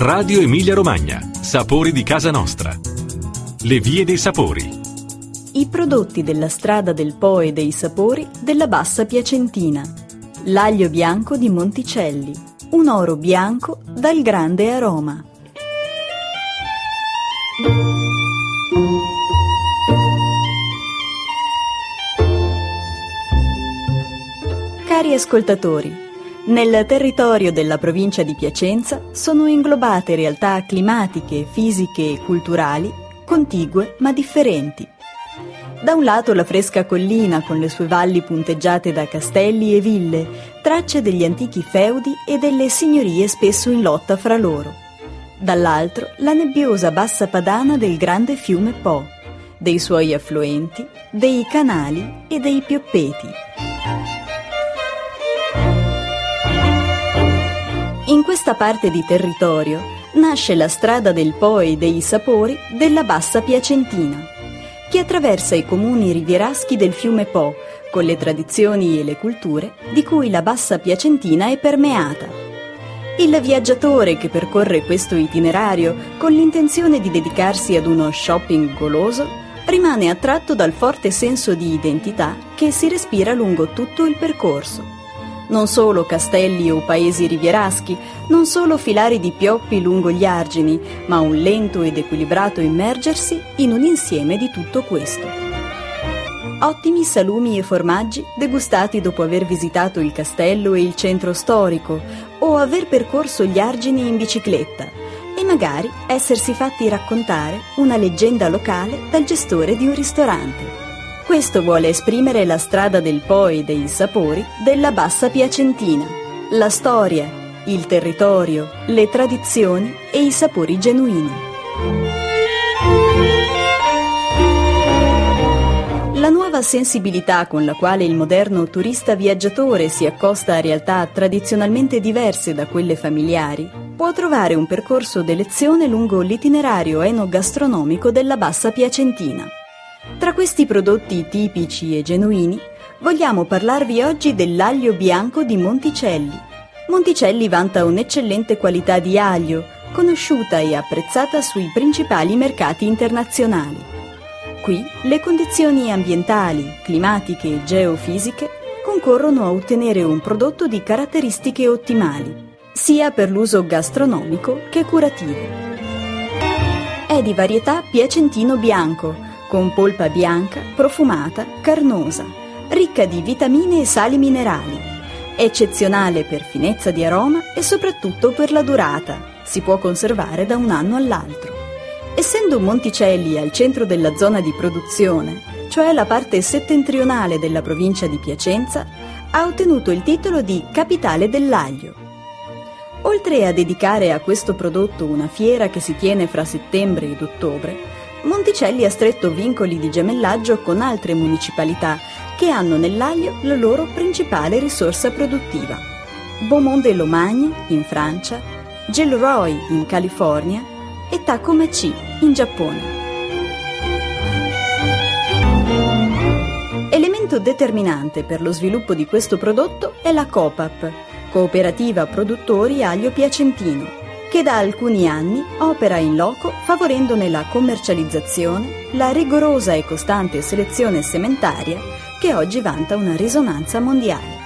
Radio Emilia Romagna. Sapori di casa nostra. Le vie dei sapori. I prodotti della strada del Po e dei sapori della Bassa Piacentina. L'aglio bianco di Monticelli. Un oro bianco dal grande aroma. Cari ascoltatori, nel territorio della provincia di Piacenza sono inglobate realtà climatiche, fisiche e culturali contigue ma differenti. Da un lato la fresca collina con le sue valli punteggiate da castelli e ville, tracce degli antichi feudi e delle signorie spesso in lotta fra loro. Dall'altro la nebbiosa bassa padana del grande fiume Po, dei suoi affluenti, dei canali e dei pioppeti. In questa parte di territorio nasce la strada del Po e dei sapori della Bassa Piacentina, che attraversa i comuni rivieraschi del fiume Po, con le tradizioni e le culture di cui la Bassa Piacentina è permeata. Il viaggiatore che percorre questo itinerario con l'intenzione di dedicarsi ad uno shopping goloso rimane attratto dal forte senso di identità che si respira lungo tutto il percorso non solo castelli o paesi rivieraschi, non solo filari di pioppi lungo gli argini, ma un lento ed equilibrato immergersi in un insieme di tutto questo. Ottimi salumi e formaggi degustati dopo aver visitato il castello e il centro storico o aver percorso gli argini in bicicletta e magari essersi fatti raccontare una leggenda locale dal gestore di un ristorante. Questo vuole esprimere la strada del Po e dei sapori della Bassa Piacentina, la storia, il territorio, le tradizioni e i sapori genuini. La nuova sensibilità con la quale il moderno turista viaggiatore si accosta a realtà tradizionalmente diverse da quelle familiari può trovare un percorso d'elezione lungo l'itinerario enogastronomico della Bassa Piacentina. Tra questi prodotti tipici e genuini, vogliamo parlarvi oggi dell'aglio bianco di Monticelli. Monticelli vanta un'eccellente qualità di aglio, conosciuta e apprezzata sui principali mercati internazionali. Qui le condizioni ambientali, climatiche e geofisiche concorrono a ottenere un prodotto di caratteristiche ottimali, sia per l'uso gastronomico che curativo. È di varietà piacentino bianco, con polpa bianca, profumata, carnosa, ricca di vitamine e sali minerali. Eccezionale per finezza di aroma e soprattutto per la durata. Si può conservare da un anno all'altro. Essendo Monticelli al centro della zona di produzione, cioè la parte settentrionale della provincia di Piacenza, ha ottenuto il titolo di Capitale dell'Aglio. Oltre a dedicare a questo prodotto una fiera che si tiene fra settembre ed ottobre, Monticelli ha stretto vincoli di gemellaggio con altre municipalità che hanno nell'aglio la loro principale risorsa produttiva. Beaumont-de-Lomagne in Francia, Gilroy in California e Takomachi in Giappone. Elemento determinante per lo sviluppo di questo prodotto è la COPAP, Cooperativa Produttori Aglio Piacentino, che da alcuni anni opera in loco favorendone la commercializzazione, la rigorosa e costante selezione sementaria che oggi vanta una risonanza mondiale.